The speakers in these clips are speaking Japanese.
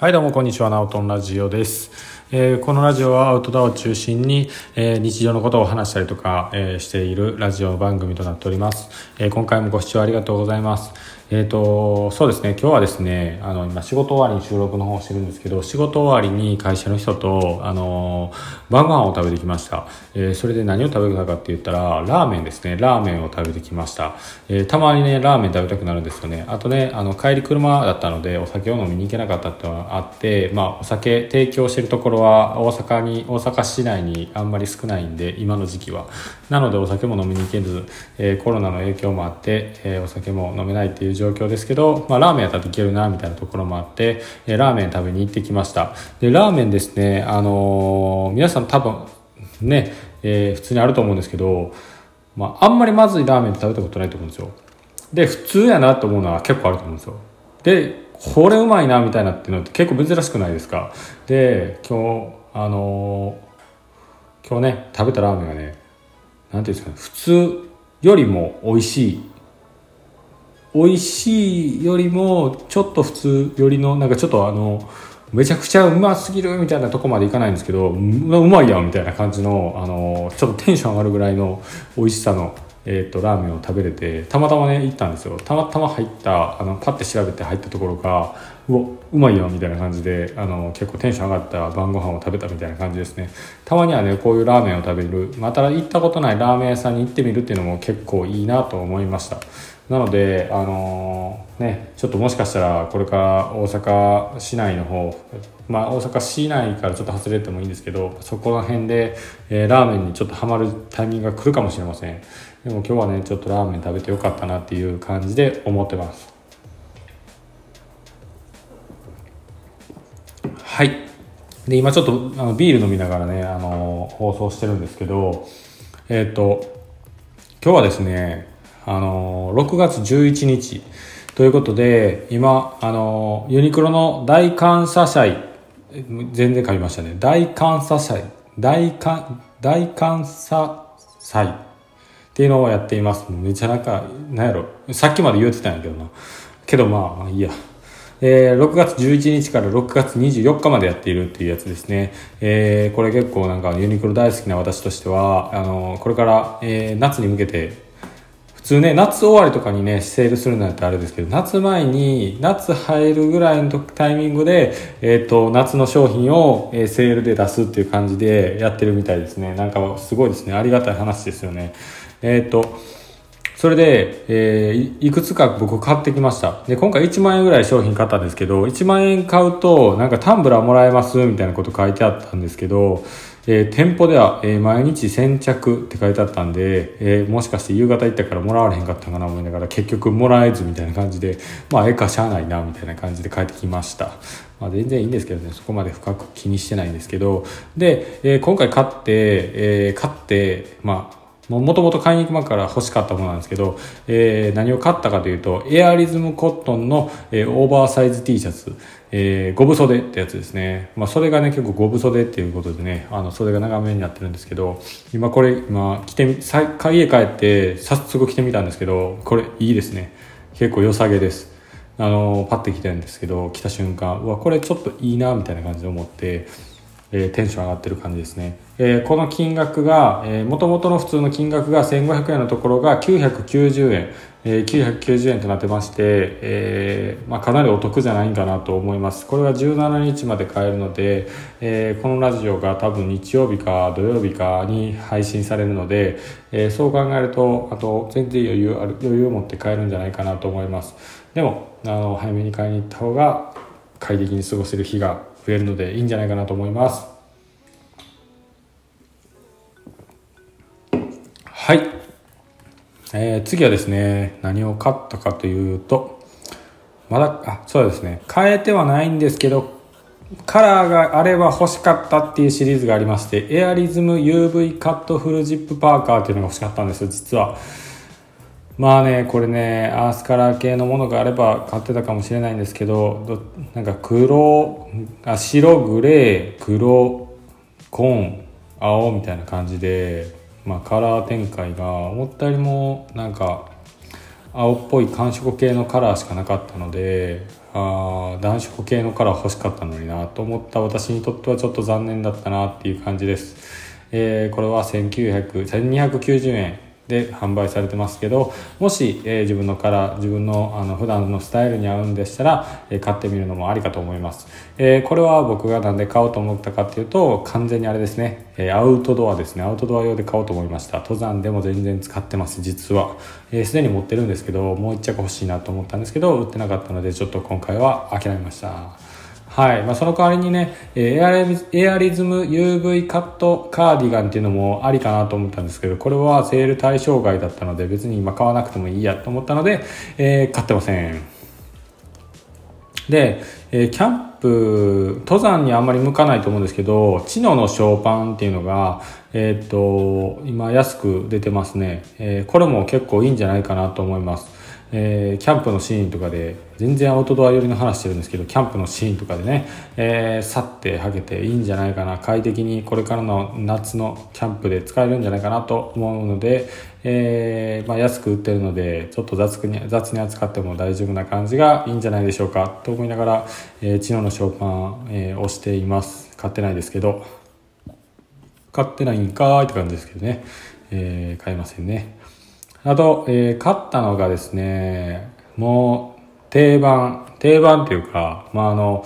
はいどうもこんにちは、ナオトンラジオです。えーこのラジオはアウトドアを中心に、えー日常のことを話したりとか、えーしているラジオ番組となっております。え今回もご視聴ありがとうございます。えっ、と、そうですね、今日はですね、あの、今仕事終わりに収録の方をしてるんですけど、仕事終わりに会社の人と、あの晩ご飯を食べてきました。えーそれで何を食べたかって言ったら、ラーメンですね、ラーメンを食べてきました。えーたまにね、ラーメン食べたくなるんですよね。あとね、あの、帰り車だったので、お酒を飲みに行けなかったっていうのがあって、まあ、お酒提供してるところは、大阪に、大阪市内にあんまり少ないんで、今の時期は。なので、お酒も飲みに行けず、えコロナの影響もあって、えお酒も飲めないっていう状況ですけど、まあ、ラーメンやったらいけるな、みたいなところもあって、えラーメン食べに行ってきました。で、ラーメンですね、あのー皆さん多分、ね、えー普通にあると思うんですけど、まあ、あんまりまずいラーメンって食べたことないと思うんですよ。で、普通やなと思うのは結構あると思うんですよ。で、これうまいなみたいなっていうのって結構珍しくないですか。で、今日、あのー今日ね、食べたラーメンがね、なんていうんですかね、普通よりも美味しい。美味しいよりも、ちょっと普通よりの、なんかちょっとあの、めちゃくちゃうますぎるみたいなとこまでいかないんですけど、うまいやんみたいな感じの、あの、ちょっとテンション上がるぐらいの美味しさの、えー、とラーメンを食べれてたまたまね行ったんですよ。たまたま入ったあのパッて調べて入ったところがうわうまいやんみたいな感じであの結構テンション上がった晩ご飯を食べたみたいな感じですね。たまにはねこういうラーメンを食べる。また行ったことないラーメン屋さんに行ってみるっていうのも結構いいなと思いました。なので、あのーね、ちょっともしかしたらこれから大阪市内の方、まあ、大阪市内からちょっと外れてもいいんですけどそこら辺で、えーラーメンにちょっとハマるタイミングが来るかもしれません。でも今日はねちょっとラーメン食べてよかったなっていう感じで思ってます。はい。で今ちょっとあのビール飲みながらね、あのー放送してるんですけどえっ、と今日はですね、あの6月11日ということで、今、あのユニクロの大感謝祭、全然噛みましたね。大感謝祭、大感、大感謝祭っていうのをやっています。めちゃなんか、なんやろ、さっきまで言ってたんやけどな。けどまあ、まあいいや。えー6月11日から6月24日までやっているっていうやつですね。えーこれ結構なんかユニクロ大好きな私としては、あのこれから、えー夏に向けて、通ね、夏終わりとかにね、セールするなんてあれですけど、夏前に、夏入るぐらいのタイミングで、えっ、と、夏の商品を、えセールで出すっていう感じでやってるみたいですね。なんかすごいですね。ありがたい話ですよね。えっ、と、それで、えーいくつか僕買ってきました。で、今回1万円ぐらい商品買ったんですけど、1万円買うと、なんかタンブラーもらえますみたいなこと書いてあったんですけど、えー店舗では、えー毎日先着って書いてあったんで、えーもしかして夕方行ったからもらわれへんかったかな思いながら、結局もらえずみたいな感じで、まあ、ええかしゃあないな、みたいな感じで帰ってきました。まあ、全然いいんですけどね、そこまで深く気にしてないんですけど、で、え今回買って、え買って、まあ、もともと買いに行く前から欲しかったものなんですけど、えー何を買ったかというと、エアリズムコットンの、えーオーバーサイズ T シャツ、えー、ゴブ袖ってやつですね。まあ、それがね、結構ゴブ袖っていうことでね、あの、袖が長めになってるんですけど、今これ、今、着てみ、家帰って、早速着てみたんですけど、これいいですね。結構良さげです。あの、パッて着てるんですけど、着た瞬間、うわ、これちょっといいな、みたいな感じで思って、えーテンション上がってる感じですね。えーこの金額が、えー、元々の普通の金額が1500円のところが990円、えー990円となってまして、えーまあ、かなりお得じゃないんかなと思います。これが17日まで買えるので、えーこのラジオが多分日曜日か土曜日かに配信されるので、えーそう考えると、あと全然余裕ある、余裕を持って買えるんじゃないかなと思います。でも、あの、早めに買いに行った方が快適に過ごせる日が増えるのでいいんじゃないかなと思います。はい、えー次はですね何を買ったかというとまだあそうですね。変えてはないんですけどカラーがあれば欲しかったっていうシリーズがありましてエアリズム UV カットフルジップパーカーっていうのが欲しかったんですよ実は。まあねこれねアースカラー系のものがあれば買ってたかもしれないんですけどなんか黒あ白グレー黒紺青みたいな感じで、まあ、カラー展開が思ったよりもなんか青っぽい寒色系のカラーしかなかったのであ暖色系のカラー欲しかったのになと思った私にとってはちょっと残念だったなっていう感じです、えー、これは1900 1290円。で販売されてますけどもし、えー、自分のカラー自分のあの普段のスタイルに合うんでしたら、えー、買ってみるのもありかと思います、えー、これは僕がなんで買おうと思ったかっていうと完全にあれですね、えアウトドアですね。アウトドア用で買おうと思いました。登山でも全然使ってます実は。すで、えー、に持ってるんですけどもう1着欲しいなと思ったんですけど売ってなかったのでちょっと今回は諦めました。はい。まあ、その代わりにね、エアリエアリズム UV カットカーディガンっていうのもありかなと思ったんですけど、これはセール対象外だったので、別に今買わなくてもいいやと思ったので、えー、買ってません。で、えー、キャンプ、登山にあんまり向かないと思うんですけど、チノのショーパンっていうのが、えー、っと、今安く出てますね。えー、これも結構いいんじゃないかなと思います。えー、キャンプのシーンとかで全然アウトドア寄りの話してるんですけどキャンプのシーンとかでね、えー、去ってはけていいんじゃないかな。快適にこれからの夏のキャンプで使えるんじゃないかなと思うので、えー、まあ、安く売ってるのでちょっと雑に雑に扱っても大丈夫な感じがいいんじゃないでしょうか。と思いながら、えー、チノのショーパン、えー、押しています。買ってないですけど。買ってないんかーいって感じですけどね、え買えませんね。あと、えー、買ったのがですね、もう定番、定番っていうか、まあ、あの、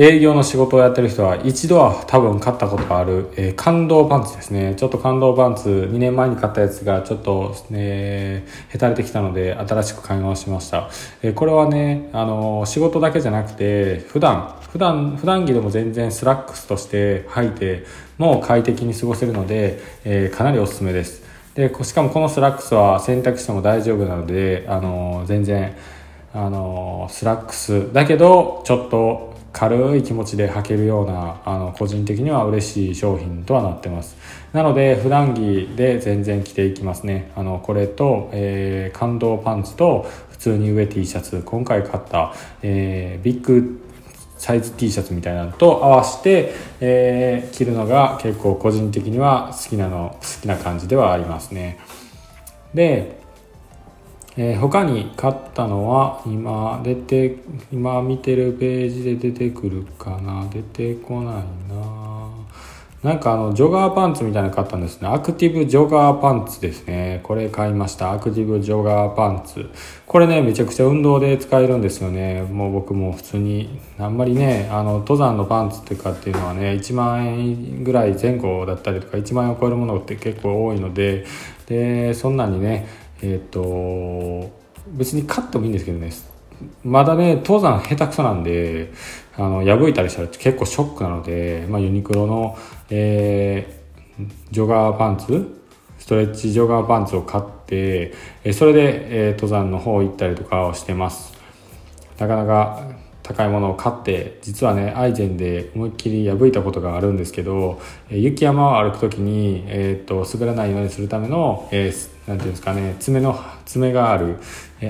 営業の仕事をやってる人は一度は多分買ったことがある、えー、感動パンツですね。ちょっと感動パンツ、2年前に買ったやつがちょっと、ね、へたれてきたので新しく買い直しました。えー、これはね、あの仕事だけじゃなくて、普段、普段、普段着でも全然スラックスとして履いてもう快適に過ごせるので、えー、かなりおすすめです。でしかもこのスラックスは洗濯しても大丈夫なのであの全然あのスラックスだけどちょっと軽い気持ちで履けるようなあの個人的には嬉しい商品とはなってます。なので普段着で全然着ていきますね。あのこれと、えー、感動パンツと普通に上 T シャツ今回買った、えー、ビッグサイズ T シャツみたいなのと合わせて、えー、着るのが結構個人的には好きなの好きな感じではありますね。で、えー、他に買ったのは今出て今見てるページで出てくるかな出てこないななんかあの、ジョガーパンツみたいなの買ったんですね。アクティブジョガーパンツですね。これ買いました。アクティブジョガーパンツ。これね、めちゃくちゃ運動で使えるんですよね。もう僕も普通に、あんまりね、あの、登山のパンツっていうかっていうのはね、1万円ぐらい前後だったりとか、1万円を超えるものって結構多いので、で、そんなにね、えっ、ー、と、別に買ってもいいんですけどね、まだね、登山下手くそなんで、あの、破いたりしたら結構ショックなので、まあ、ユニクロの、えー、ジョガーパンツストレッチジョガーパンツを買って、それで、えー、登山の方行ったりとかをしてます。なかなか高いものを買って実はねアイゼンで思いっきり破いたことがあるんですけど、雪山を歩く時に、えーと、滑らないようにするための、えー、なんていうんですかね爪の爪がある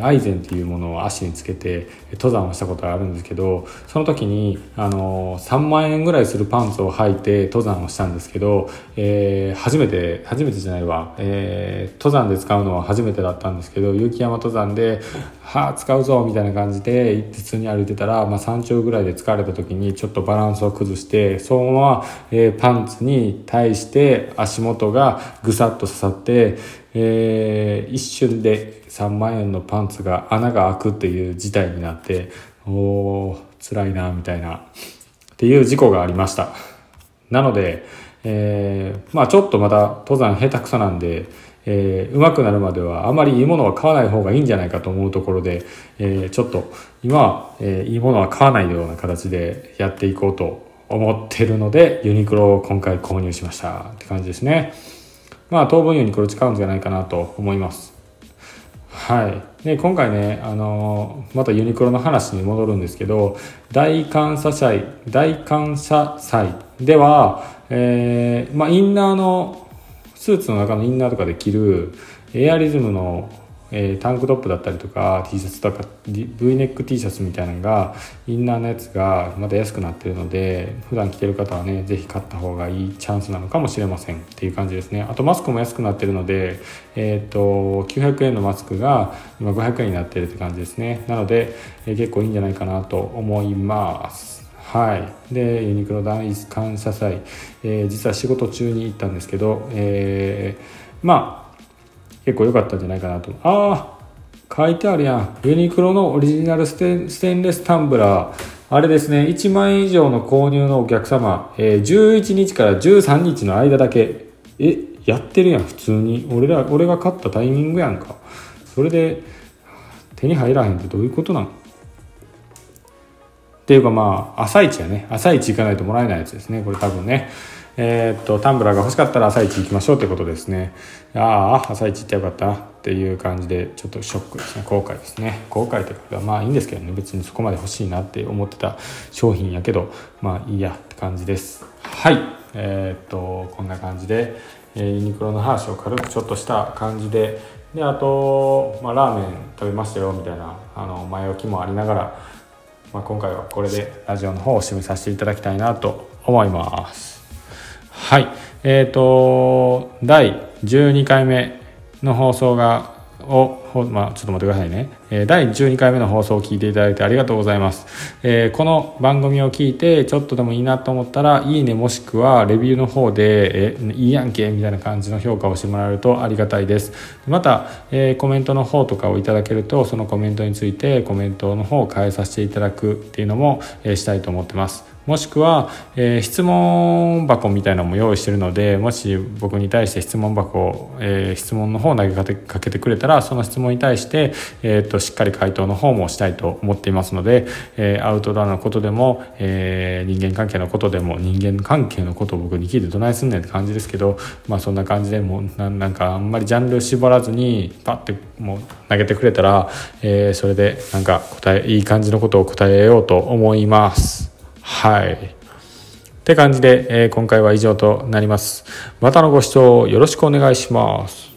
アイゼンっていうものを足につけて登山をしたことがあるんですけどその時にあの3万円ぐらいするパンツを履いて登山をしたんですけど、えー、初めて初めてじゃないわ、えー、登山で使うのは初めてだったんですけど雪山登山で「はあ使うぞ」みたいな感じで普通に歩いてたら、まあ、山頂ぐらいで疲れた時にちょっとバランスを崩してそのまま、えー、パンツに対して足元がぐさっと刺さって、えー、一瞬で3万円のパンツが穴が開くっていう事態になっておお辛いなみたいなっていう事故がありました。なので、えー、まあちょっとまだ登山下手くそなんでえー、上手くなるまではあまりいいものは買わない方がいいんじゃないかと思うところで、えー、ちょっと今は、えー、いいものは買わないような形でやっていこうと思ってるのでユニクロを今回購入しました。って感じですね。まあ当分ユニクロ使うんじゃないかなと思いますはい。で、今回ね、あのー、またユニクロの話に戻るんですけど、大感謝祭、大感謝祭では、えー、まあ、インナーの、スーツの中のインナーとかで着る、エアリズムの、えー、タンクトップだったりとか T シャツとか V ネック T シャツみたいなのがインナーのやつがまだ安くなってるので普段着てる方はね是非買った方がいいチャンスなのかもしれませんっていう感じですね。あとマスクも安くなってるので、えーと、900円のマスクが今500円になってるって感じですね。なので、えー、結構いいんじゃないかなと思います。はい、でユニクロ大感謝祭、えー、実は仕事中に行ったんですけど、えー、まあ結構良かったんじゃないかなと。ああ書いてあるやん。ユニクロのオリジナルステステンレスタンブラー。あれですね1万円以上の購入のお客様、えー、11日から13日の間だけ。えやってるやん普通に。俺ら俺が買ったタイミングやんか。それで手に入らへんってどういうことなのっていうかまあ朝一やね。朝一行かないともらえないやつですねこれ多分ね。えー、っとタンブラーが欲しかったら朝一行きましょうってことですね。ああ朝一行ってよかったっていう感じでちょっとショックですね。後悔ですね。後悔というかまあいいんですけどね。別にそこまで欲しいなって思ってた商品やけどまあいいやって感じです。はい。えー、っとこんな感じで、え、ユニクロの話を軽くちょっとした感じで。であと、まあ、ラーメン食べましたよみたいなあの前置きもありながら、まあ、今回はこれでラジオの方を締めさせていただきたいなと思います。はい。えっ、ー、と、第12回目の放送が、を、まあ、ちょっと待ってくださいね。えー、第12回目の放送を聞いていただいてありがとうございます。えー、この番組を聞いて、ちょっとでもいいなと思ったら、いいねもしくはレビューの方で、えー、いいやんけみたいな感じの評価をしてもらえるとありがたいです。また、えー、コメントの方とかをいただけると、そのコメントについてコメントの方を変えさせていただくっていうのも、え、したいと思ってます。もしくは、えー、質問箱みたいなのも用意してるのでもし僕に対して質問箱を、えー、質問の方を投げかけてくれたらその質問に対して、えーと、しっかり回答の方もしたいと思っていますので、えー、アウトドアのことでも、え人間関係のことでも人間関係のことを僕に聞いてどないすんねんって感じですけど、まあ、そんな感じでもうなんかあんまりジャンル絞らずにパッてもう投げてくれたら、えそれでなんか答えいい感じのことを答えようと思います。はい。って感じで、えー、今回は以上となります。またのご視聴よろしくお願いします。